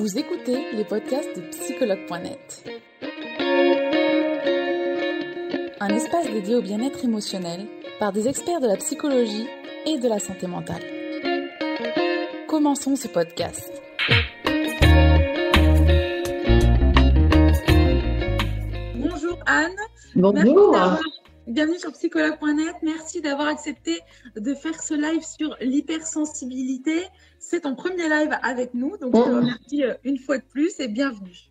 Vous écoutez les podcasts de psychologue.net. Un espace dédié au bien-être émotionnel par des experts de la psychologie et de la santé mentale. Commençons ce podcast. Bonjour Anne. Bonjour. Bienvenue sur psychologue.net. Merci d'avoir accepté de faire ce live sur l'hypersensibilité. C'est ton premier live avec nous, donc je te remercie euh, une fois de plus et bienvenue.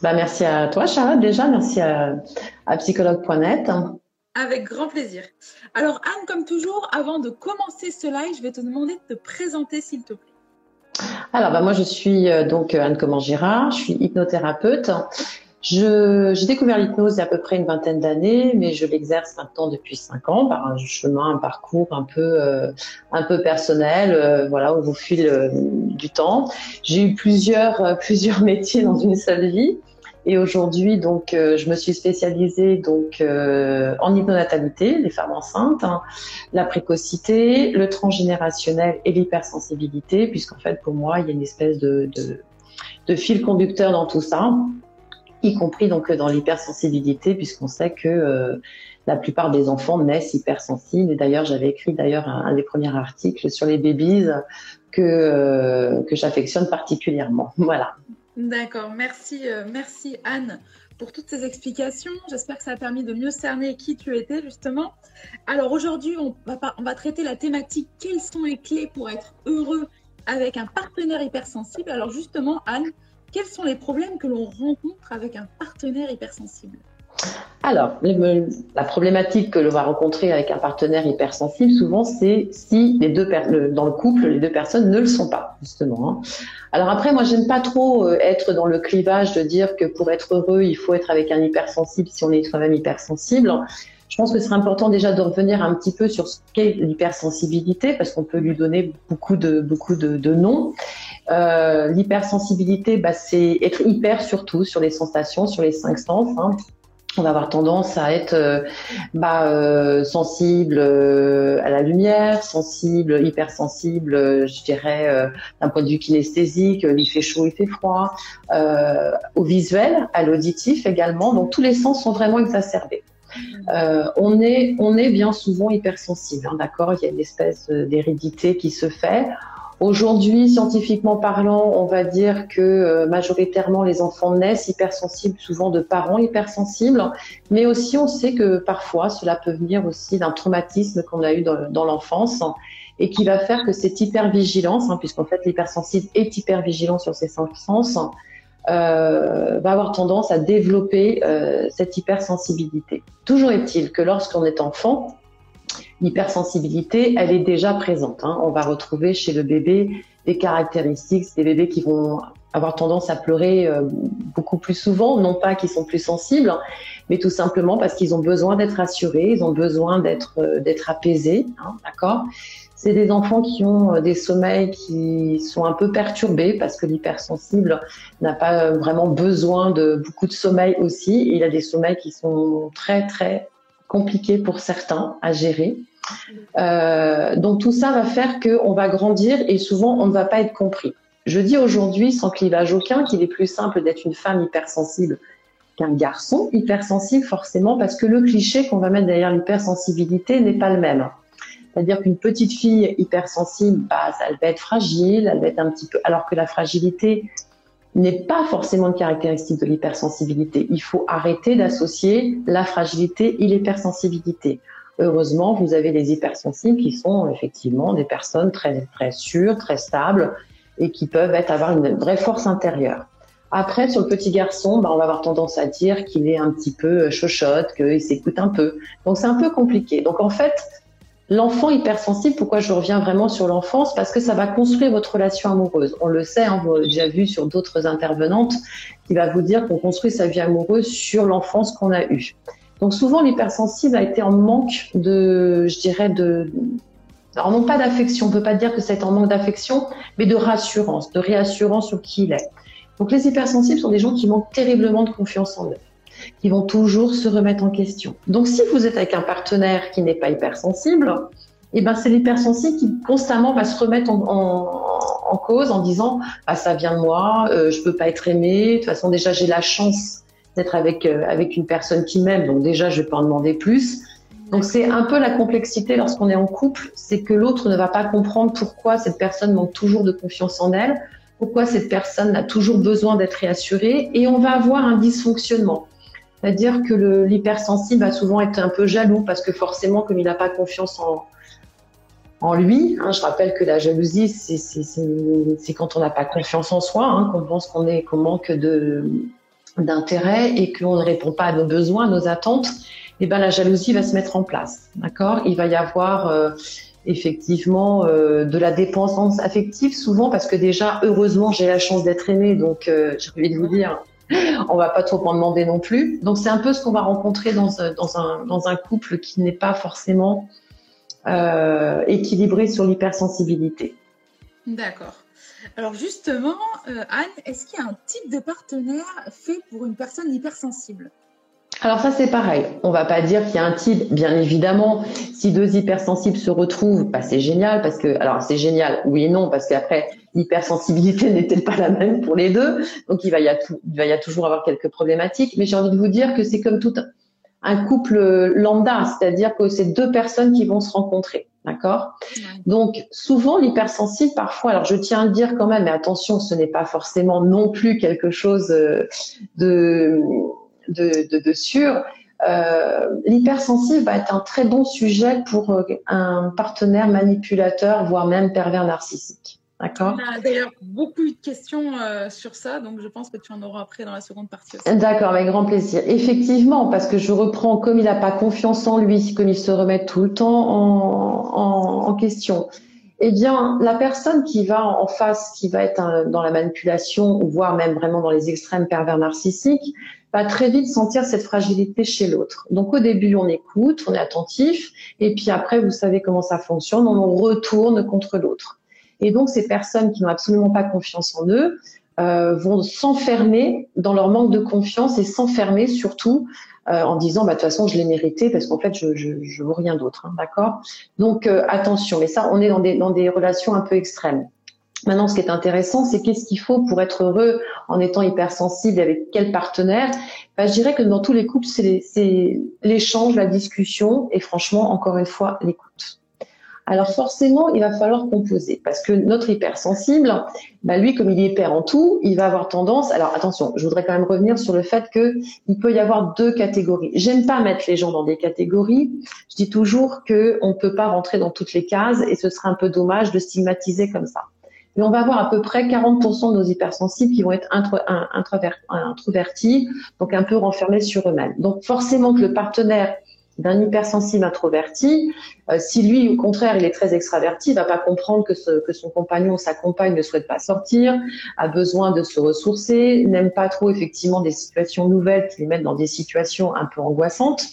Bah, merci à toi, Charlotte, déjà. Merci à, psychologue.net. Avec grand plaisir. Alors, Anne, comme toujours, avant de commencer ce live, je vais te demander de te présenter, s'il te plaît. Alors, bah, moi, je suis euh, donc Anne Comment-Girard, je suis hypnothérapeute. J'ai découvert l'hypnose il y a à peu près une vingtaine d'années, mais je l'exerce maintenant depuis cinq ans par un chemin, un parcours un peu, euh, un peu personnel, euh, voilà, au fil euh, du temps. J'ai eu plusieurs, plusieurs métiers dans une seule vie. Et aujourd'hui, donc, je me suis spécialisée donc en hypnonatalité, les femmes enceintes, hein, la précocité, le transgénérationnel et l'hypersensibilité, puisqu'en fait, pour moi, il y a une espèce de, de, de fil conducteur dans tout ça y compris donc dans l'hypersensibilité, puisqu'on sait que euh, la plupart des enfants naissent hypersensibles. Et d'ailleurs, j'avais écrit d'ailleurs un, des premiers articles sur les babies que euh, que j'affectionne particulièrement. Voilà. D'accord, merci, euh, merci Anne pour toutes ces explications. J'espère que ça a permis de mieux cerner qui tu étais justement. Alors aujourd'hui, on va, on va traiter la thématique quelles sont les clés pour être heureux avec un partenaire hypersensible. Alors justement, Anne, quels sont les problèmes que l'on rencontre avec un partenaire hypersensible? Alors, la problématique que l'on va rencontrer avec un partenaire hypersensible, souvent, c'est si les deux dans le couple, les deux personnes ne le sont pas, justement. Hein. Alors après, moi, j'aime pas trop euh, être dans le clivage de dire que pour être heureux, il faut être avec un hypersensible si on est soi-même hypersensible. Je pense que ce serait important déjà de revenir un petit peu sur ce qu'est l'hypersensibilité, parce qu'on peut lui donner beaucoup de, beaucoup de, de noms. Euh, L'hypersensibilité, bah, c'est être hyper surtout sur les sensations, sur les cinq sens. Hein. On va avoir tendance à être euh, bah, euh, sensible euh, à la lumière, sensible, hypersensible, je dirais, d'un point de vue kinesthésique, il fait chaud, il fait froid, au visuel, à l'auditif également. Donc tous les sens sont vraiment exacerbés. On, est, on est bien souvent hypersensible, hein, d'accord? Il y a une espèce d'hérédité qui se fait. Aujourd'hui, scientifiquement parlant, on va dire que euh, majoritairement les enfants naissent hypersensibles, souvent de parents hypersensibles, mais aussi on sait que parfois cela peut venir aussi d'un traumatisme qu'on a eu dans, l'enfance et qui va faire que cette hypervigilance, hein, puisqu'en fait l'hypersensible est hypervigilant sur ses sens, euh, va avoir tendance à développer euh, cette hypersensibilité. Toujours est-il que lorsqu'on est enfant, l'hypersensibilité, elle est déjà présente. Hein. On va retrouver chez le bébé des caractéristiques, des bébés qui vont avoir tendance à pleurer euh, beaucoup plus souvent, non pas qu'ils sont plus sensibles, mais tout simplement parce qu'ils ont besoin d'être rassurés, ils ont besoin d'être euh, apaisés, hein, d'accord C'est des enfants qui ont euh, des sommeils qui sont un peu perturbés parce que l'hypersensible n'a pas vraiment besoin de beaucoup de sommeil aussi. Il a des sommeils qui sont très très compliqués pour certains à gérer. Euh, donc tout ça va faire qu'on va grandir et souvent on ne va pas être compris. Je dis aujourd'hui, sans clivage aucun, qu'il est plus simple d'être une femme hypersensible qu'un garçon hypersensible, forcément, parce que le cliché qu'on va mettre derrière l'hypersensibilité n'est pas le même. C'est-à-dire qu'une petite fille hypersensible, bah, elle va être fragile, elle va être un petit peu, alors que la fragilité n'est pas forcément une caractéristique de l'hypersensibilité. Il faut arrêter d'associer la fragilité et l'hypersensibilité. Heureusement, vous avez les hypersensibles qui sont effectivement des personnes très, très sûres, très stables et qui peuvent être, avoir une vraie force intérieure. Après, sur le petit garçon, bah, on va avoir tendance à dire qu'il est un petit peu chochotte, qu'il s'écoute un peu. Donc, c'est un peu compliqué. Donc, en fait, l'enfant hypersensible, pourquoi je reviens vraiment sur l'enfance? Parce que ça va construire votre relation amoureuse. On le sait, hein, vous avez déjà vu sur d'autres intervenantes, qui va vous dire qu'on construit sa vie amoureuse sur l'enfance qu'on a eue. Donc souvent, l'hypersensible a été en manque de, je dirais, de, alors non pas d'affection, on peut pas dire que c'est en manque d'affection, mais de rassurance, de réassurance sur qui il est. Donc les hypersensibles sont des gens qui manquent terriblement de confiance en eux, qui vont toujours se remettre en question. Donc si vous êtes avec un partenaire qui n'est pas hypersensible, eh ben c'est l'hypersensible qui constamment va se remettre en, cause en disant ah ça vient de moi, euh, je peux pas être aimé, de toute façon déjà j'ai la chance d'être avec euh, avec une personne qui m'aime, donc déjà je vais pas en demander plus. Donc c'est un peu la complexité lorsqu'on est en couple, c'est que l'autre ne va pas comprendre pourquoi cette personne manque toujours de confiance en elle, pourquoi cette personne a toujours besoin d'être réassurée, et on va avoir un dysfonctionnement. C'est-à-dire que l'hypersensible va souvent être un peu jaloux parce que forcément, comme il n'a pas confiance en, en lui. Hein, je rappelle que la jalousie, c'est quand on n'a pas confiance en soi, hein, qu'on pense qu'on qu'on manque de d'intérêt et qu'on ne répond pas à nos besoins, à nos attentes. Eh ben la jalousie va se mettre en place, d'accord? Il va y avoir euh, effectivement euh, de la dépendance affective souvent parce que déjà heureusement j'ai la chance d'être aimée, donc euh, j'ai envie de vous dire on va pas trop en demander non plus. Donc c'est un peu ce qu'on va rencontrer dans, dans, un, dans un couple qui n'est pas forcément équilibré sur l'hypersensibilité. D'accord. Alors justement, euh, Anne, est-ce qu'il y a un type de partenaire fait pour une personne hypersensible? Alors ça c'est pareil, on va pas dire qu'il y a un type, bien évidemment, si deux hypersensibles se retrouvent, bah, c'est génial parce que, alors c'est génial, oui et non, parce qu'après l'hypersensibilité n'est-elle pas la même pour les deux, donc il va y, a il va y a toujours avoir quelques problématiques, mais j'ai envie de vous dire que c'est comme tout un couple lambda, c'est-à-dire que c'est deux personnes qui vont se rencontrer. D'accord? Donc, souvent, l'hypersensible, parfois, alors je tiens à le dire quand même, mais attention, ce n'est pas forcément non plus quelque chose euh, de, de, de, sûr. Euh, l'hypersensible va être un très bon sujet pour euh, un partenaire manipulateur, voire même pervers narcissique. D'accord. On a d'ailleurs beaucoup de questions euh, sur ça, donc je pense que tu en auras après dans la seconde partie D'accord, avec grand plaisir. Effectivement, parce que je reprends, comme il n'a pas confiance en lui, comme il se remet tout le temps en, question, eh bien, la personne qui va en face, qui va être dans la manipulation, voire même vraiment dans les extrêmes pervers narcissiques, va très vite sentir cette fragilité chez l'autre. Donc au début, on écoute, on est attentif, et puis après, vous savez comment ça fonctionne, on retourne contre l'autre. Et donc, ces personnes qui n'ont absolument pas confiance en eux euh, vont s'enfermer dans leur manque de confiance et s'enfermer surtout euh, en disant, bah, de toute façon, je l'ai mérité parce qu'en fait, je, je, je veux rien d'autre. Hein, D'accord? Donc, euh, attention. Mais ça, on est dans des, dans des relations un peu extrêmes. Maintenant, ce qui est intéressant, c'est qu'est-ce qu'il faut pour être heureux en étant hypersensible avec quel partenaire? Bah, Je dirais que dans tous les couples, c'est l'échange, la discussion et franchement, encore une fois, l'écoute alors forcément, il va falloir composer parce que notre hypersensible, bah lui, comme il est hyper en tout, il va avoir tendance. Alors attention, je voudrais quand même revenir sur le fait que il peut y avoir deux catégories. J'aime pas mettre les gens dans des catégories. Je dis toujours que on peut pas rentrer dans toutes les cases et ce serait un peu dommage de stigmatiser comme ça. Mais on va avoir à peu près 40% de nos hypersensibles qui vont être introvertis, donc un peu renfermés sur eux-mêmes. Donc forcément que le partenaire d'un hypersensible introverti, euh, si lui, au contraire, il est très extraverti, il va pas comprendre que, son compagnon ou sa compagne ne souhaite pas sortir, a besoin de se ressourcer, n'aime pas trop effectivement des situations nouvelles qui les mettent dans des situations un peu angoissantes.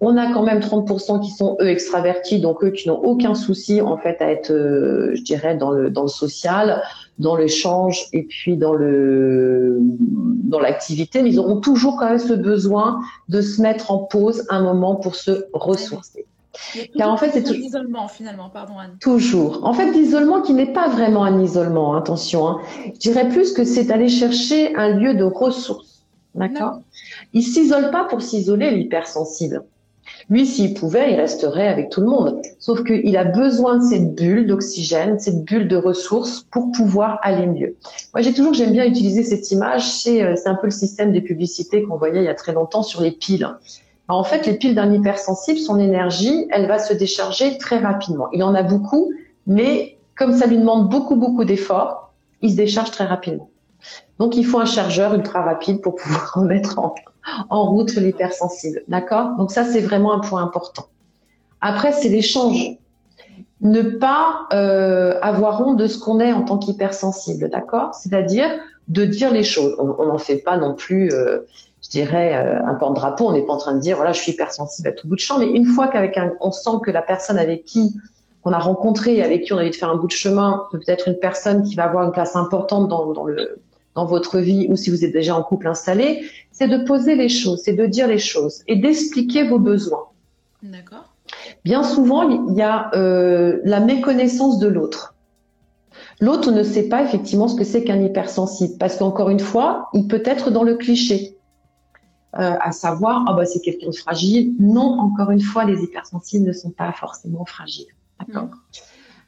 On a quand même 30% qui sont eux extravertis, donc eux qui n'ont aucun souci en fait à être, euh, je dirais, dans le social, dans l'échange et puis dans le dans l'activité, mais ils auront toujours quand même ce besoin de se mettre en pause un moment pour se ressourcer. Car en fait, c'est tout l'isolement finalement, pardon Anne. Toujours. En fait, l'isolement qui n'est pas vraiment un isolement, attention. Hein. Je dirais plus que c'est aller chercher un lieu de ressources. D'accord? Il s'isole pas pour s'isoler, l'hypersensible. Lui, s'il pouvait, il resterait avec tout le monde. Sauf qu'il a besoin de cette bulle d'oxygène, cette bulle de ressources pour pouvoir aller mieux. Moi, j'ai toujours, j'aime bien utiliser cette image. C'est, euh, un peu le système des publicités qu'on voyait il y a très longtemps sur les piles. en fait, les piles d'un hypersensible, son énergie, elle va se décharger très rapidement. Il en a beaucoup, mais comme ça lui demande beaucoup, beaucoup d'efforts, il se décharge très rapidement. Donc, il faut un chargeur ultra rapide pour pouvoir remettre en, en route l'hypersensible. D'accord? Donc ça, c'est vraiment un point important. Après, c'est l'échange. Ne pas euh, avoir honte de ce qu'on est en tant qu'hypersensible, d'accord? C'est-à-dire de dire les choses. On n'en fait pas non plus, euh, je dirais, euh, un porte-drapeau. On n'est pas en train de dire, voilà, je suis hypersensible à tout bout de champ. Mais une fois qu'avec un, on sent que la personne avec qui on a rencontré, avec qui on a envie de faire un bout de chemin, peut-être une personne qui va avoir une place importante dans, dans le dans votre vie ou si vous êtes déjà en couple installé, c'est de poser les choses, c'est de dire les choses et d'expliquer vos besoins. D'accord. Bien souvent, il y a euh, la méconnaissance de l'autre. L'autre ne sait pas effectivement ce que c'est qu'un hypersensible, parce qu'encore une fois, il peut être dans le cliché, euh, à savoir, ah bah c'est quelqu'un de fragile. Non, encore une fois, les hypersensibles ne sont pas forcément fragiles. D'accord.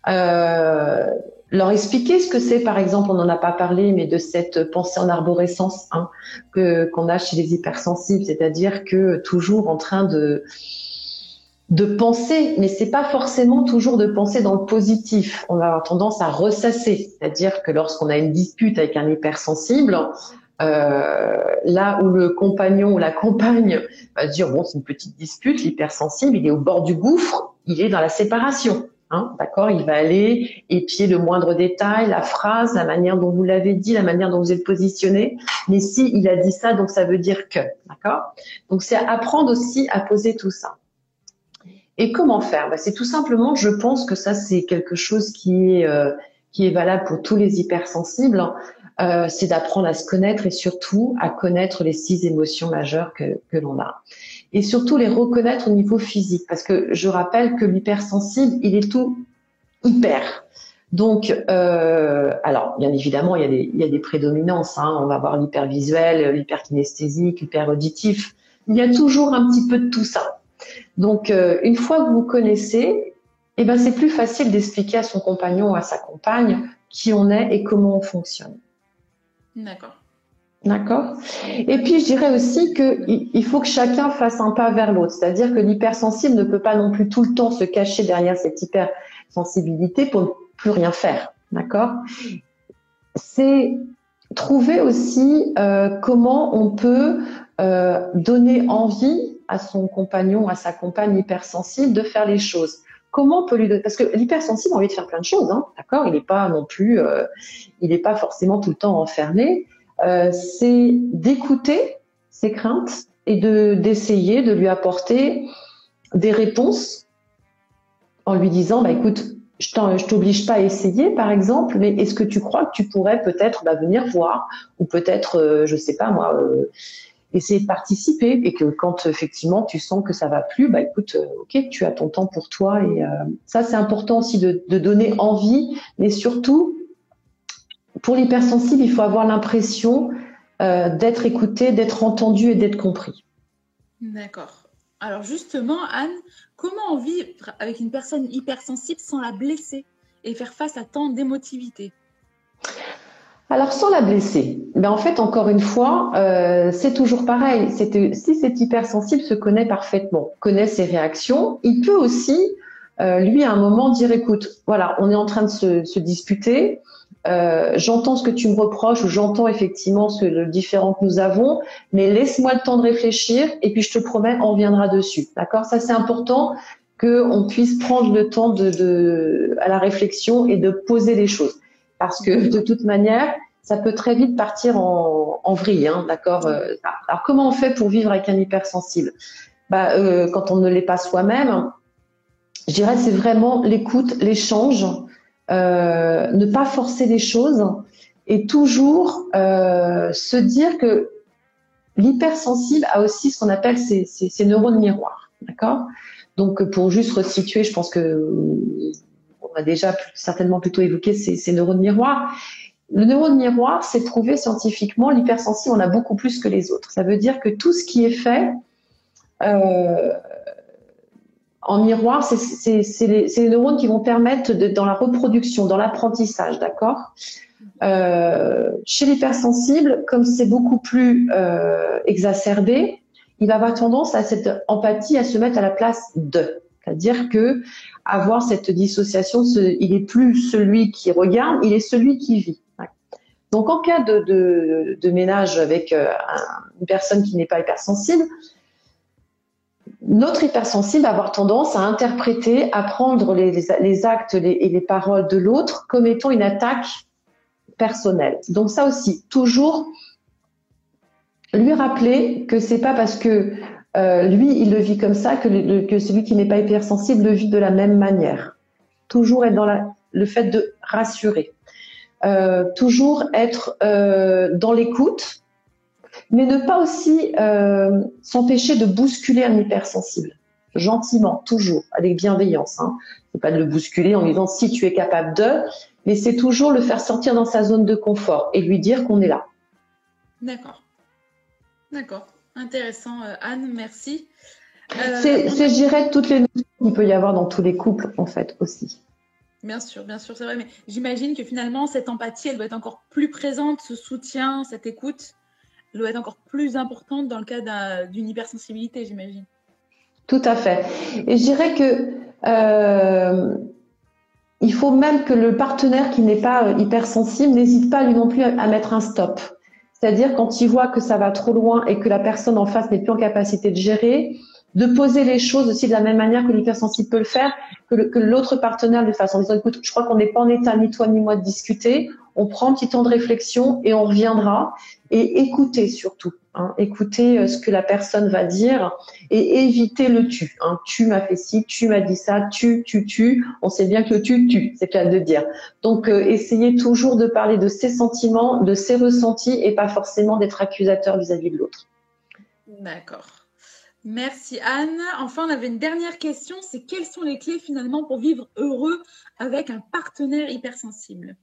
Euh, leur expliquer ce que c'est, par exemple, on n'en a pas parlé, mais de cette pensée en arborescence hein, que qu'on a chez les hypersensibles, c'est-à-dire que toujours en train de de penser, mais c'est pas forcément toujours de penser dans le positif. On a tendance à ressasser, c'est-à-dire que lorsqu'on a une dispute avec un hypersensible, euh, là où le compagnon ou la compagne va dire bon c'est une petite dispute, l'hypersensible il est au bord du gouffre, il est dans la séparation. Hein, d'accord Il va aller épier le moindre détail, la phrase, la manière dont vous l'avez dit, la manière dont vous êtes positionné. Mais si il a dit ça, donc ça veut dire que, d'accord? Donc c'est apprendre aussi à poser tout ça. Et comment faire? Bah, C'est tout simplement, je pense que ça c'est quelque chose qui est euh, qui est valable pour tous les hypersensibles. Euh, c'est d'apprendre à se connaître et surtout à connaître les six émotions majeures que, que l'on a et surtout les reconnaître au niveau physique. Parce que je rappelle que l'hypersensible, il est tout hyper. Donc, euh, alors, bien évidemment, il y a des, il y a des prédominances. Hein. On va avoir l'hypervisuel, l'hyperkinesthésique, l'hyperauditif. Il y a toujours un petit peu de tout ça. Donc, euh, une fois que vous connaissez, eh ben, c'est plus facile d'expliquer à son compagnon ou à sa compagne qui on est et comment on fonctionne. D'accord. D'accord. Et puis je dirais aussi qu'il faut que chacun fasse un pas vers l'autre, c'est-à-dire que l'hypersensible ne peut pas non plus tout le temps se cacher derrière cette hypersensibilité pour ne plus rien faire. D'accord. C'est trouver aussi euh, comment on peut euh, donner envie à son compagnon, à sa compagne hypersensible de faire les choses. Comment on peut lui donner Parce que l'hypersensible a envie de faire plein de choses, hein, d'accord Il n'est pas non plus, euh, il n'est pas forcément tout le temps enfermé. Euh, c'est d'écouter ses craintes et de d'essayer de lui apporter des réponses en lui disant bah écoute je t'oblige pas à essayer par exemple mais est-ce que tu crois que tu pourrais peut-être bah, venir voir ou peut-être euh, je sais pas moi euh, essayer de participer et que quand effectivement tu sens que ça va plus bah écoute ok tu as ton temps pour toi et ça c'est important aussi de, de donner envie mais surtout pour l'hypersensible, il faut avoir l'impression euh, d'être écouté, d'être entendu et d'être compris. D'accord. Alors justement, Anne, comment vivre avec une personne hypersensible sans la blesser et faire face à tant d'émotivité? Alors sans la blesser, ben en fait encore une fois, euh, c'est toujours pareil. Si cet hypersensible se connaît parfaitement, connaît ses réactions, il peut aussi euh, lui à un moment dire écoute, voilà, on est en train de se disputer, euh, j'entends ce que tu me reproches ou j'entends effectivement ce, le différent que nous avons, mais laisse-moi le temps de réfléchir et puis je te promets, on reviendra dessus. D'accord? Ça, c'est important qu'on puisse prendre le temps de, de, à la réflexion et de poser les choses. Parce que de toute manière, ça peut très vite partir en, en vrille. Hein, D'accord? Euh, Alors, comment on fait pour vivre avec un hypersensible? Bah, euh, Quand on ne l'est pas soi-même, je dirais c'est vraiment l'écoute, l'échange, euh, ne pas forcer les choses et toujours euh, se dire que l'hypersensible a aussi ce qu'on appelle ses, neurones miroirs. D'accord? Donc, pour juste resituer, je pense que on a déjà certainement plutôt évoqué ces, neurones miroirs. Le neurone miroir, c'est prouvé scientifiquement, l'hypersensible, on a beaucoup plus que les autres. Ça veut dire que tout ce qui est fait euh, en miroir, c'est les, neurones qui vont permettre dans la reproduction, dans l'apprentissage, d'accord? Euh, Chez l'hypersensible, comme c'est beaucoup plus euh, exacerbé, il va avoir tendance à cette empathie à se mettre à la place de. C'est-à-dire que avoir cette dissociation, il est plus celui qui regarde, il est celui qui vit. Donc en cas de, ménage avec euh, une personne qui n'est pas hypersensible, notre hypersensible va avoir tendance à interpréter, à prendre les, actes et les paroles de l'autre comme étant une attaque personnelle. Donc ça aussi, toujours lui rappeler que c'est pas parce que euh, lui il le vit comme ça que, celui qui n'est pas hypersensible le vit de la même manière. Toujours être dans le fait de rassurer, euh, toujours être euh, dans l'écoute mais ne pas aussi euh, s'empêcher de bousculer un hypersensible. gentiment, toujours, avec bienveillance. Hein. C'est pas de le bousculer en lui disant si tu es capable de, mais c'est toujours le faire sortir dans sa zone de confort et lui dire qu'on est là. D'accord. D'accord. Intéressant, euh, Anne, merci. Euh, c'est, je dirais, toutes les notions qu'il peut y avoir dans tous les couples, en fait, aussi. Bien sûr, bien sûr, c'est vrai, mais j'imagine que finalement, cette empathie, elle doit être encore plus présente, ce soutien, cette écoute, doit être encore plus importante dans le cas d'une hypersensibilité, j'imagine. Tout à fait. Et je dirais que euh, il faut même que le partenaire qui n'est pas euh, hypersensible n'hésite pas lui non plus à mettre un stop. C'est-à-dire quand il voit que ça va trop loin et que la personne en face n'est plus en capacité de gérer, de poser les choses aussi de la même manière que l'hypersensible peut le faire, que l'autre partenaire le fasse en disant écoute, je crois qu'on n'est pas en état ni toi ni moi de discuter, on prend un petit temps de réflexion et on reviendra et écouter surtout. Hein, écouter euh, ce que la personne va dire et éviter le tu. Hein. Tu m'as fait ci, tu m'as dit ça, tu, tu, tu. On sait bien que le tu, tu, c'est clair de dire. Donc, euh, essayez toujours de parler de ses sentiments, de ses ressentis et pas forcément d'être accusateur vis-à-vis de l'autre. D'accord. Merci Anne. Enfin, on avait une dernière question, c'est quelles sont les clés finalement pour vivre heureux avec un partenaire hypersensible?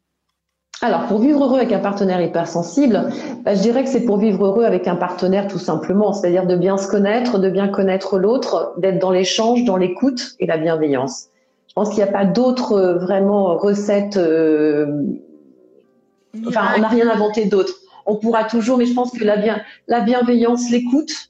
Alors, pour vivre heureux avec un partenaire hypersensible, bah, je dirais que c'est pour vivre heureux avec un partenaire tout simplement, c'est-à-dire de bien se connaître, de bien connaître l'autre, d'être dans l'échange, dans l'écoute et la bienveillance. Je pense qu'il n'y a pas d'autres euh, vraiment recettes. Euh, enfin, on n'a rien inventé d'autre. On pourra toujours, mais je pense que la, bien, la bienveillance, l'écoute,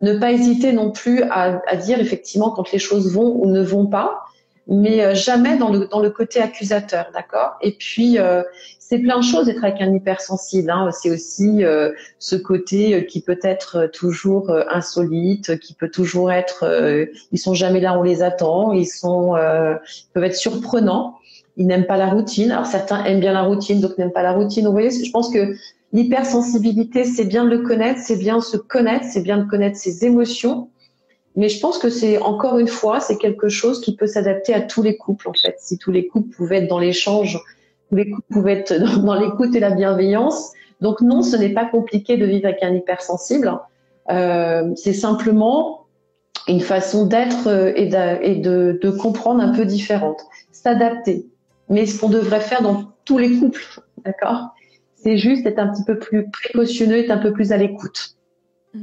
ne pas hésiter non plus à, à, dire effectivement quand les choses vont ou ne vont pas, mais euh, jamais dans le, dans le côté accusateur, d'accord? Et puis, euh, c'est plein de choses d'être avec un hypersensible. Hein. C'est aussi euh, ce côté qui peut être toujours insolite, qui peut toujours être. ils sont jamais là, on les attend. Ils sont, peuvent être surprenants. Ils n'aiment pas la routine. Alors certains aiment bien la routine, d'autres n'aiment pas la routine. Vous voyez, je pense que l'hypersensibilité, c'est bien de le connaître, c'est bien se connaître, c'est bien de connaître ses émotions mais je pense que c'est encore une fois, c'est quelque chose qui peut s'adapter à tous les couples en fait. Si tous les couples pouvaient être dans l'échange, tous les couples pouvaient être dans, l'écoute et la bienveillance. Donc non, ce n'est pas compliqué de vivre avec un hypersensible. Euh, c'est simplement une façon d'être euh, et, de, et de, de, comprendre un peu différente, s'adapter. Mais ce qu'on devrait faire dans tous les couples, d'accord? C'est juste être un petit peu plus précautionneux, être un peu plus à l'écoute.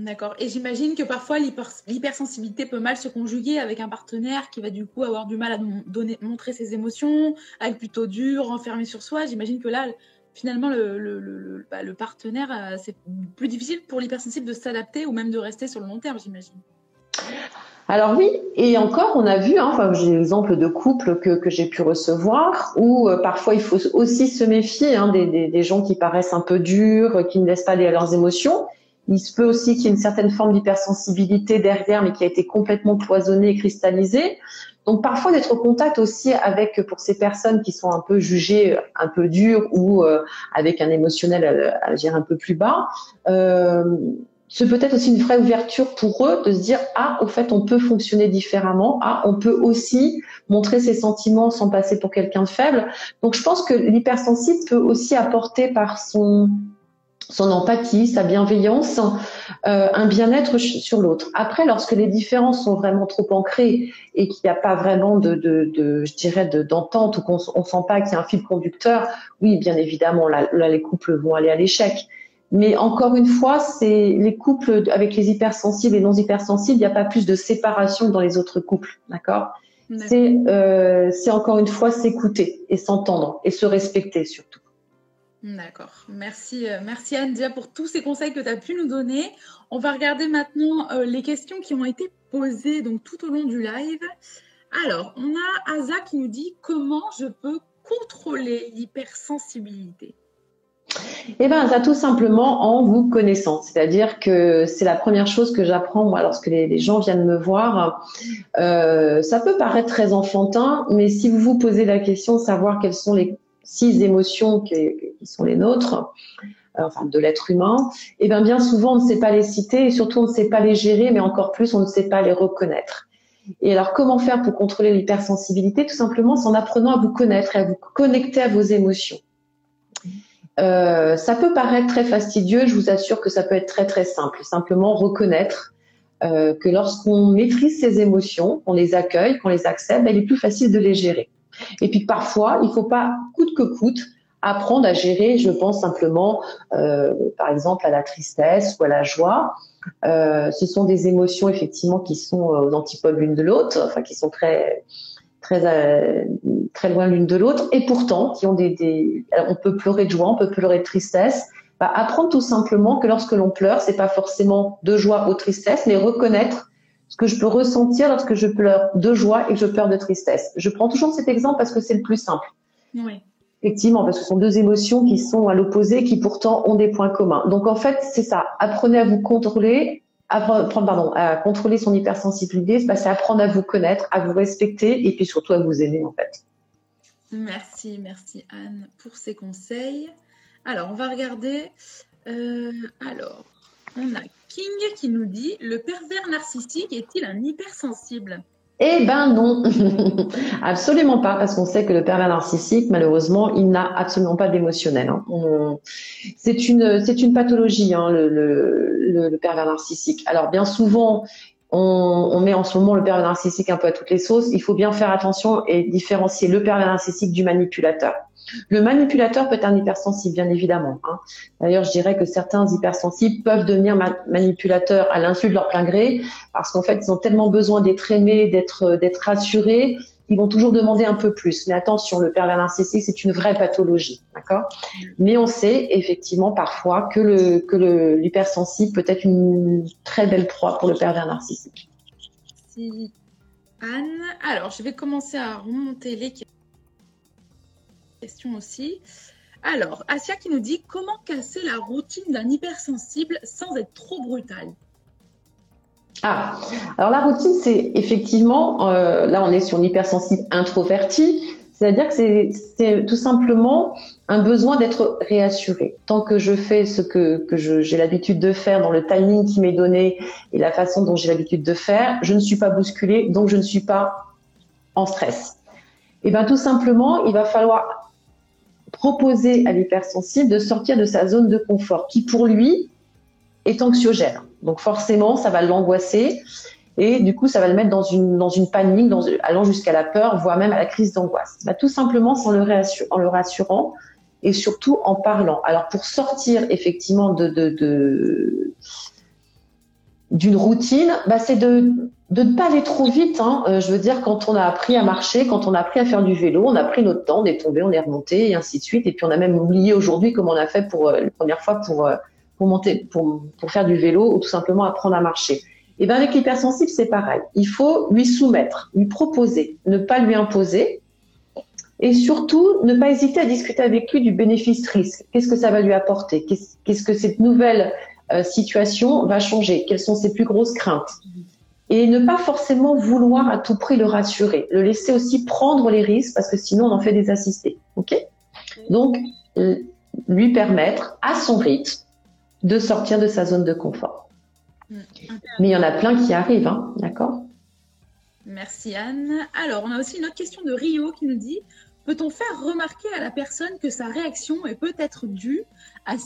D'accord. Et j'imagine que parfois l'hypersensibilité peut mal se conjuguer avec un partenaire qui va du coup avoir du mal à montrer ses émotions, être plutôt dur, enfermé sur soi. J'imagine que là, finalement, le, bah, partenaire, euh, c'est plus difficile pour l'hypersensible de s'adapter ou même de rester sur le long terme, j'imagine. Alors oui, et encore, on a vu, hein, enfin, j'ai de couples que, j'ai pu recevoir, où euh, parfois il faut aussi se méfier hein, des, des, des, gens qui paraissent un peu durs, qui ne laissent pas aller à leurs émotions. Il se peut aussi qu'il y ait une certaine forme d'hypersensibilité derrière, mais qui a été complètement cloisonnée et cristallisée. Donc parfois d'être au contact aussi avec, pour ces personnes qui sont un peu jugées un peu dures ou euh, avec un émotionnel à, à, dire un peu plus bas, euh, c'est peut-être aussi une vraie ouverture pour eux de se dire ah au fait on peut fonctionner différemment, ah on peut aussi montrer ses sentiments sans passer pour quelqu'un de faible. Donc je pense que l'hypersensible peut aussi apporter par son son empathie, sa bienveillance, euh, un bien-être sur l'autre. Après, lorsque les différences sont vraiment trop ancrées et qu'il n'y a pas vraiment de, de, de je dirais, d'entente ou qu'on ne sent pas qu'il y a un fil conducteur, oui, bien évidemment, là, les couples vont aller à l'échec. Mais encore une fois, c'est les couples avec les hypersensibles et non hypersensibles, il n'y a pas plus de séparation dans les autres couples, d'accord? C'est euh, encore une fois s'écouter et s'entendre et se respecter surtout. D'accord. Merci, euh, merci Anne déjà pour tous ces conseils que tu as pu nous donner. On va regarder maintenant euh, les questions qui ont été posées donc tout au long du live. Alors, on a Aza qui nous dit comment je peux contrôler l'hypersensibilité? Eh bien, ça tout simplement en vous connaissant. C'est-à-dire que c'est la première chose que j'apprends moi lorsque les, gens viennent me voir. Euh, ça peut paraître très enfantin, mais si vous vous posez la question de savoir quels sont les six émotions qui, sont les nôtres, euh, enfin de l'être humain, et eh bien bien souvent on ne sait pas les citer et surtout on ne sait pas les gérer, mais encore plus on ne sait pas les reconnaître. Et alors comment faire pour contrôler l'hypersensibilité? Tout simplement en apprenant à vous connaître et à vous connecter à vos émotions. Euh, ça peut paraître très fastidieux, je vous assure que ça peut être très très simple. Simplement reconnaître euh, que lorsqu'on maîtrise ses émotions, qu'on les accueille, qu'on les accepte, ben, il est plus facile de les gérer. Et puis parfois, il ne faut pas coûte que coûte apprendre à gérer, je pense simplement, euh, par exemple, à la tristesse ou à la joie. Euh, ce sont des émotions effectivement qui sont aux antipodes l'une de l'autre, enfin qui sont très très très loin l'une de l'autre, et pourtant qui ont des, des, on peut pleurer de joie, on peut pleurer de tristesse. Bah, apprendre tout simplement que lorsque l'on pleure, c'est pas forcément de joie ou de tristesse, mais reconnaître ce que je peux ressentir lorsque je pleure de joie et que je pleure de tristesse. Je prends toujours cet exemple parce que c'est le plus simple. Oui. Effectivement, parce que ce sont deux émotions qui sont à l'opposé, qui pourtant ont des points communs. Donc en fait, c'est ça. Apprenez à vous contrôler, à, pardon, à contrôler son hypersensibilité. Bah, c'est apprendre à vous connaître, à vous respecter et puis surtout à vous aimer en fait. Merci, merci Anne pour ces conseils. Alors, on va regarder. Euh, alors, on a King qui nous dit Le pervers narcissique est-il un hypersensible? Eh ben non, absolument pas, parce qu'on sait que le pervers narcissique, malheureusement, il n'a absolument pas d'émotionnel. Hein. C'est une, pathologie, hein, le, pervers narcissique. Alors bien souvent, on, met en ce moment le pervers narcissique un peu à toutes les sauces. Il faut bien faire attention et différencier le pervers narcissique du manipulateur. Le manipulateur peut être un hypersensible, bien évidemment. Hein. D'ailleurs, je dirais que certains hypersensibles peuvent devenir manipulateurs à l'insu de leur plein gré, parce qu'en fait, ils ont tellement besoin d'être aimés, d'être d'être rassurés, ils vont toujours demander un peu plus. Mais attention, le pervers narcissique, c'est une vraie pathologie, Mais on sait effectivement parfois que que l'hypersensible peut être une très belle proie pour le pervers narcissique. Merci Anne. Alors, je vais commencer à remonter les aussi. Alors, Asia qui nous dit comment casser la routine d'un hypersensible sans être trop brutal? Ah, alors la routine, c'est effectivement, euh, là on est sur une hypersensible introverti, c'est-à-dire que c'est tout simplement un besoin d'être réassuré. Tant que je fais ce que, que j'ai l'habitude de faire dans le timing qui m'est donné et la façon dont j'ai l'habitude de faire, je ne suis pas bousculée, donc je ne suis pas en stress. Et bien tout simplement, il va falloir proposer à l'hypersensible de sortir de sa zone de confort, qui pour lui est anxiogène. Donc forcément, ça va l'angoisser et du coup, ça va le mettre dans une, dans panique, allant jusqu'à la peur, voire même à la crise d'angoisse. Bah, tout simplement en le, rassurant et surtout en parlant. Alors pour sortir effectivement de, d'une routine, bah, c'est de de ne pas aller trop vite. Hein. Euh, je veux dire, quand on a appris à marcher, quand on a appris à faire du vélo, on a pris notre temps, on est tombé, on est remonté, et ainsi de suite. Et puis on a même oublié aujourd'hui comment on a fait pour euh, la première fois pour euh, pour monter, pour, pour faire du vélo ou tout simplement apprendre à marcher. Et bien avec l'hypersensible, c'est pareil. Il faut lui soumettre, lui proposer, ne pas lui imposer, et surtout ne pas hésiter à discuter avec lui du bénéfice-risque. Qu'est-ce que ça va lui apporter? Qu'est-ce que cette nouvelle situation va changer Quelles sont ses plus grosses craintes et ne pas forcément vouloir à tout prix le rassurer, le laisser aussi prendre les risques parce que sinon on en fait des assistés. Ok? Donc euh, lui permettre à son rythme de sortir de sa zone de confort. Mm. Mais il y en a plein qui arrivent, hein, d'accord? Merci Anne. Alors on a aussi une autre question de Rio qui nous dit peut-on faire remarquer à la personne que sa réaction est peut-être due à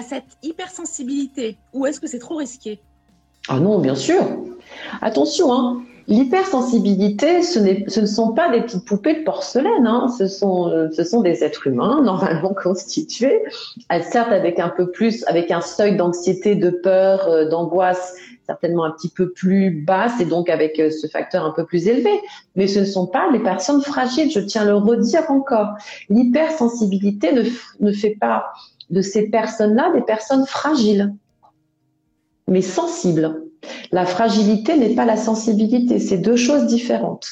cette hypersensibilité ou est-ce que c'est trop risqué? Ah non, bien sûr. Attention, hein. l'hypersensibilité, ce, ne sont pas des petites poupées de porcelaine, hein. ce, sont, euh, ce sont des êtres humains normalement constitués, certes avec un peu plus, avec un seuil d'anxiété, de peur, euh, d'angoisse certainement un petit peu plus basse et donc avec euh, ce facteur un peu plus élevé. Mais ce ne sont pas les personnes fragiles, je tiens à le redire encore. L'hypersensibilité ne fait pas de ces personnes-là des personnes fragiles mais sensible. La fragilité n'est pas la sensibilité, c'est deux choses différentes.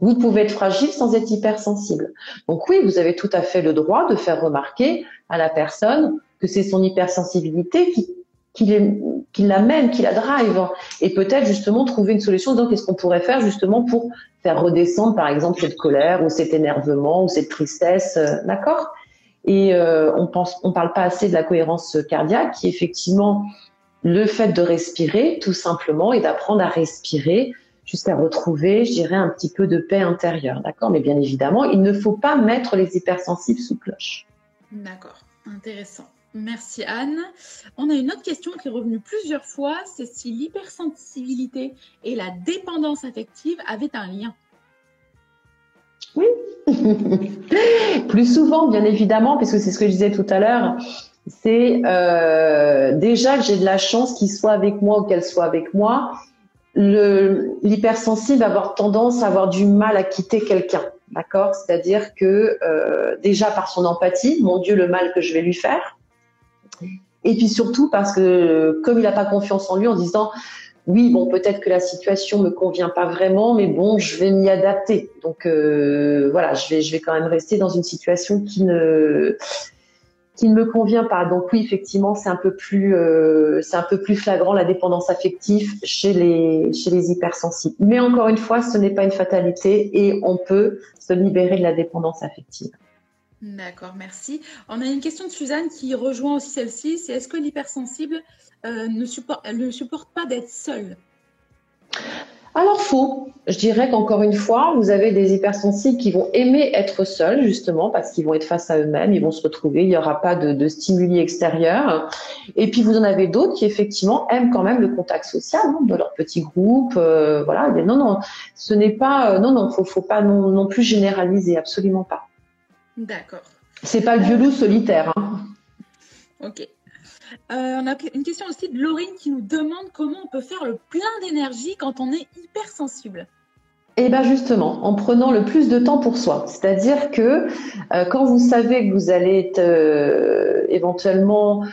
Vous pouvez être fragile sans être hypersensible. Donc oui, vous avez tout à fait le droit de faire remarquer à la personne que c'est son hypersensibilité qui, qui, l'amène, qui la drive. Et peut-être justement trouver une solution Donc, qu'est-ce qu'on pourrait faire justement pour faire redescendre par exemple cette colère ou cet énervement ou cette tristesse, euh, d'accord? Et euh, on pense, on parle pas assez de la cohérence cardiaque qui effectivement le fait de respirer, tout simplement, et d'apprendre à respirer jusqu'à retrouver, je dirais, un petit peu de paix intérieure. D'accord? Mais bien évidemment, il ne faut pas mettre les hypersensibles sous cloche. D'accord, intéressant. Merci Anne. On a une autre question qui est revenue plusieurs fois, c'est si l'hypersensibilité et la dépendance affective avaient un lien. Oui, plus souvent bien évidemment, puisque c'est ce que je disais tout à l'heure, c'est euh, déjà que j'ai de la chance qu'il soit avec moi ou qu'elle soit avec moi. L'hypersensible va tendance à avoir du mal à quitter quelqu'un, d'accord? C'est-à-dire que euh, déjà par son empathie, mon Dieu, le mal que je vais lui faire, et puis surtout parce que comme il n'a pas confiance en lui, en disant oui, bon, peut-être que la situation me convient pas vraiment, mais bon, je vais m'y adapter. Donc euh, voilà, je vais, je vais quand même rester dans une situation qui ne qui ne me convient pas. Donc oui, effectivement, c'est un peu plus, euh, c'est un peu plus flagrant la dépendance affective chez les chez les hypersensibles. Mais encore une fois, ce n'est pas une fatalité et on peut se libérer de la dépendance affective. D'accord, merci. On a une question de Suzanne qui rejoint aussi celle-ci. C'est est-ce que l'hypersensible euh, ne, supporte, ne supporte pas d'être seul alors faux. Je dirais qu'encore une fois, vous avez des hypersensibles qui vont aimer être seuls, justement, parce qu'ils vont être face à eux-mêmes, ils vont se retrouver, il n'y aura pas de, stimuli extérieurs. Et puis vous en avez d'autres qui effectivement aiment quand même le contact social hein, de leur petit groupe. Euh, voilà. Non, non, ce n'est pas, euh, non, non, faut, faut pas non plus généraliser, absolument pas. D'accord. C'est pas le vieux loup solitaire. Hein. Ok. Euh, on a une question aussi de Laurine qui nous demande comment on peut faire le plein d'énergie quand on est hypersensible. Eh bien justement, en prenant le plus de temps pour soi. C'est-à-dire que euh, quand vous savez que vous allez être euh, éventuellement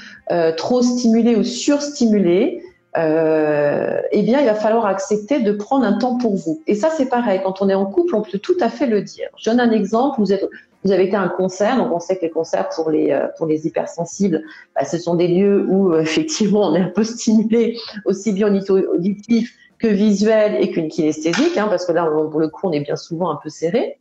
trop stimulé ou surstimulé, eh bien il va falloir accepter de prendre un temps pour vous. Et ça c'est pareil, quand on est en couple, on peut tout à fait le dire. Je donne un exemple, vous êtes vous avez été à un concert, donc on sait que les concerts pour les euh, pour les hypersensibles, bah, ce sont des lieux où euh, effectivement on est un peu stimulé aussi bien auditif que visuel et qu'une kinesthésique, hein, parce que là pour le coup on est bien souvent un peu serré.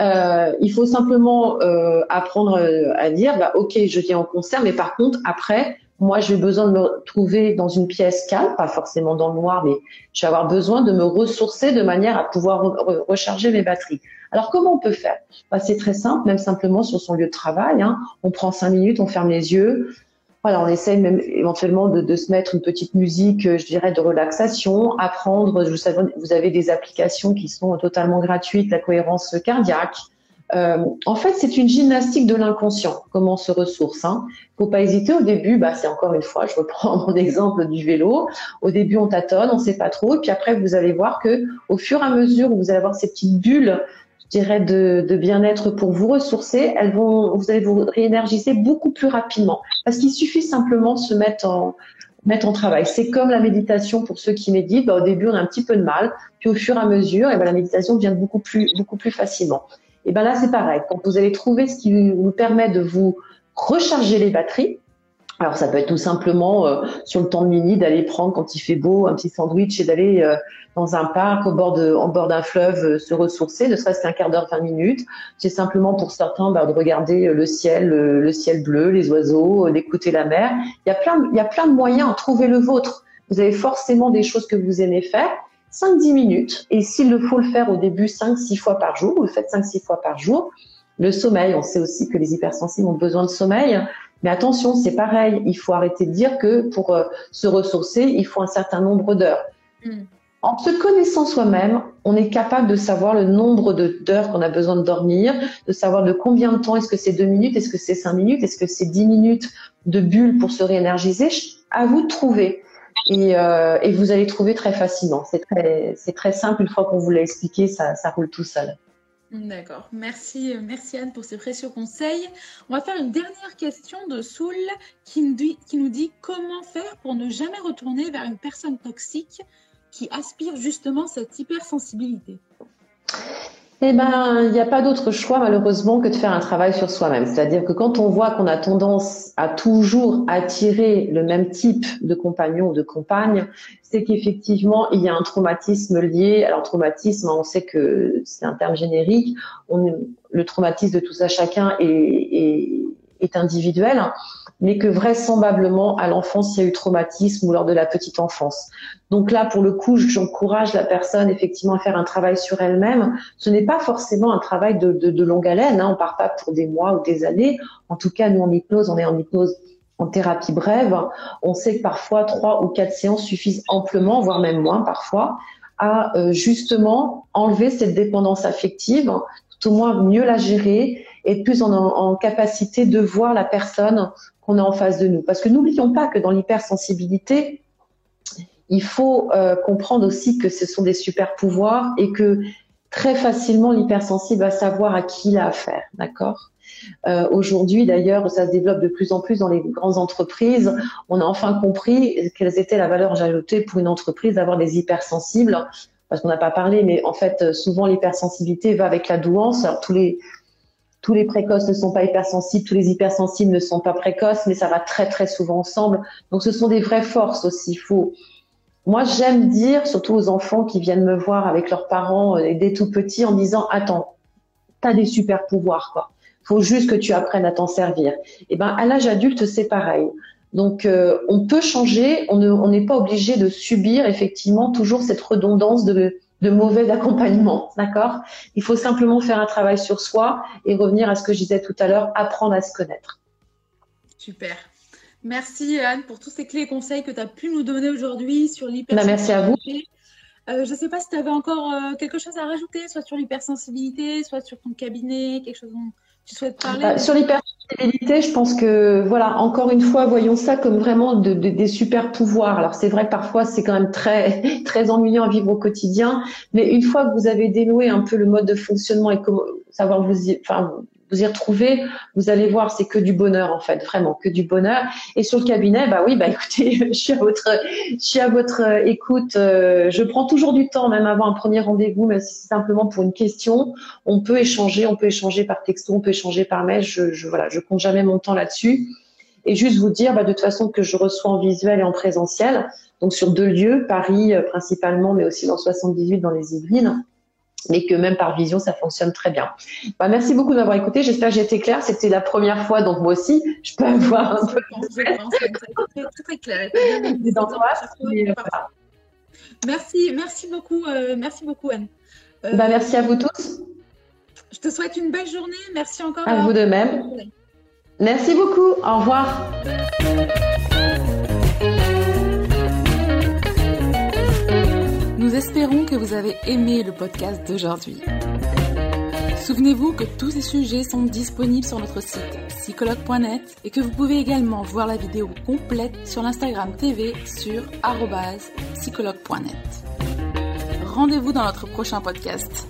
Euh, il faut simplement euh, apprendre euh, à dire, bah, ok, je viens au concert, mais par contre après, moi j'ai besoin de me trouver dans une pièce calme, pas forcément dans le noir, mais je vais avoir besoin de me ressourcer de manière à pouvoir recharger mes batteries. Alors comment on peut faire? Bah, C'est très simple, même simplement sur son lieu de travail. Hein. On prend cinq minutes, on ferme les yeux. Voilà, on essaye même éventuellement de, se mettre une petite musique, euh, je dirais, de relaxation, apprendre. Vous savez, vous avez des applications qui sont totalement gratuites, la cohérence cardiaque. Euh, en fait, c'est une gymnastique de l'inconscient, comment on se ressource. Hein. Faut pas hésiter au début, bah, c'est encore une fois, je reprends mon exemple du vélo. Au début, on tâtonne, on sait pas trop, et puis après, vous allez voir que au fur et à mesure où vous allez avoir ces petites bulles je dirais, de, de bien-être pour vous ressourcer, elles vont, vous allez vous réénergiser beaucoup plus rapidement. Parce qu'il suffit simplement de se mettre en, mettre en travail. C'est comme la méditation pour ceux qui méditent. Bah, au début, on a un petit peu de mal, puis au fur et à mesure, et ben, la méditation vient beaucoup plus, beaucoup plus facilement. Et ben là, c'est pareil. Quand vous allez trouver ce qui vous permet de vous recharger les batteries, alors ça peut être tout simplement euh, sur le temps de mini d'aller prendre quand il fait beau un petit sandwich et d'aller euh, dans un parc au bord de, en bord d'un fleuve euh, se ressourcer, ne serait-ce qu'un quart d'heure, 20 minutes. C'est simplement pour certains bah, de regarder le ciel, le ciel bleu, les oiseaux, d'écouter la mer. Il y a plein, il y a plein de moyens. Trouvez le vôtre. Vous avez forcément des choses que vous aimez faire. 5-10 minutes. Et s'il le faut le faire au début 5-6 fois par jour, vous le faites 5-6 fois par jour. Le sommeil, on sait aussi que les hypersensibles ont besoin de sommeil. Mais attention, c'est pareil, il faut arrêter de dire que pour euh, se ressourcer, il faut un certain nombre d'heures. Mm. En se connaissant soi-même, on est capable de savoir le nombre d'heures qu'on a besoin de dormir, de savoir de combien de temps, est-ce que c'est deux minutes, est-ce que c'est cinq minutes, est-ce que c'est dix minutes de bulle pour se réénergiser. À vous de trouver. Et, euh, et vous allez trouver très facilement. C'est très, simple, une fois qu'on vous l'a expliqué, ça, roule tout seul. D'accord. Merci, merci Anne pour ces précieux conseils. On va faire une dernière question de Soul qui nous dit comment faire pour ne jamais retourner vers une personne toxique qui aspire justement cette hypersensibilité. Eh ben, il n'y a pas d'autre choix malheureusement que de faire un travail sur soi-même. C'est-à-dire que quand on voit qu'on a tendance à toujours attirer le même type de compagnon ou de compagne, c'est qu'effectivement il y a un traumatisme lié. Alors traumatisme, on sait que c'est un terme générique. Le traumatisme de tout ça chacun est individuel. Mais que vraisemblablement à l'enfance il y a eu traumatisme ou lors de la petite enfance. Donc là, pour le coup, j'encourage la personne effectivement à faire un travail sur elle-même. Ce n'est pas forcément un travail de, de, de longue haleine. Hein. On part pas pour des mois ou des années. En tout cas, nous en hypnose, on est en hypnose en thérapie brève. On sait que parfois trois ou quatre séances suffisent amplement, voire même moins parfois, à euh, justement enlever cette dépendance affective, tout au moins mieux la gérer, et plus en, capacité de voir la personne qu'on a en face de nous. Parce que n'oublions pas que dans l'hypersensibilité, il faut euh, comprendre aussi que ce sont des super pouvoirs et que très facilement l'hypersensible va savoir à qui il a affaire, d'accord? Euh, Aujourd'hui, d'ailleurs, ça se développe de plus en plus dans les grandes entreprises. On a enfin compris quelles étaient la valeur ajoutée pour une entreprise d'avoir des hypersensibles, parce qu'on n'a pas parlé, mais en fait, souvent l'hypersensibilité va avec la douance. Alors, tous les tous les précoces ne sont pas hypersensibles, tous les hypersensibles ne sont pas précoces, mais ça va très très souvent ensemble. Donc, ce sont des vraies forces aussi. Faut moi, j'aime dire, surtout aux enfants qui viennent me voir avec leurs parents euh, dès tout petits, en disant Attends, tu as des super pouvoirs, quoi. faut juste que tu apprennes à t'en servir. Et eh ben, à l'âge adulte, c'est pareil. Donc, euh, on peut changer, on n'est pas obligé de subir effectivement toujours cette redondance de, de mauvais accompagnement, d'accord? Il faut simplement faire un travail sur soi et revenir à ce que je disais tout à l'heure, apprendre à se connaître. Super. Merci Anne pour tous ces clés et conseils que tu as pu nous donner aujourd'hui sur l'hypersensibilité. Bah, merci à vous. Euh, je ne sais pas si tu avais encore euh, quelque chose à rajouter, soit sur l'hypersensibilité, soit sur ton cabinet, quelque chose dont tu souhaites parler. Bah, sur l'hypersensibilité, je pense que, voilà, encore une fois, voyons ça comme vraiment des super pouvoirs. Alors c'est vrai que parfois c'est quand même très, très ennuyant à vivre au quotidien, mais une fois que vous avez dénoué un peu le mode de fonctionnement et comment savoir vous, y, enfin, vous y retrouvez, vous allez voir, c'est que du bonheur en fait, vraiment que du bonheur. Et sur le cabinet, bah oui, bah écoutez, je suis à votre, je suis à votre euh, écoute. Euh, je prends toujours du temps, même avant un premier rendez-vous, mais si c'est simplement pour une question, on peut échanger, on peut échanger par texto, on peut échanger par mail. Je, je voilà, je compte jamais mon temps là-dessus. Et juste vous dire, bah, de toute façon, que je reçois en visuel et en présentiel, donc sur deux lieux, Paris euh, principalement, mais aussi dans 78 dans les Yvelines mais que même par vision, ça fonctionne très bien. Bah, merci beaucoup d'avoir écouté. J'espère que j'ai été claire. C'était la première fois, donc moi aussi, je peux avoir un peu. très, très clair. Merci, merci beaucoup, euh, merci beaucoup Anne. Euh, bah, merci à vous tous. Je te souhaite une belle journée. Merci encore. À vous de même. Merci beaucoup. Au revoir. Nous espérons que vous avez aimé le podcast d'aujourd'hui. Souvenez-vous que tous ces sujets sont disponibles sur notre site psychologue.net et que vous pouvez également voir la vidéo complète sur l'Instagram TV sur psychologue.net. Rendez-vous dans notre prochain podcast.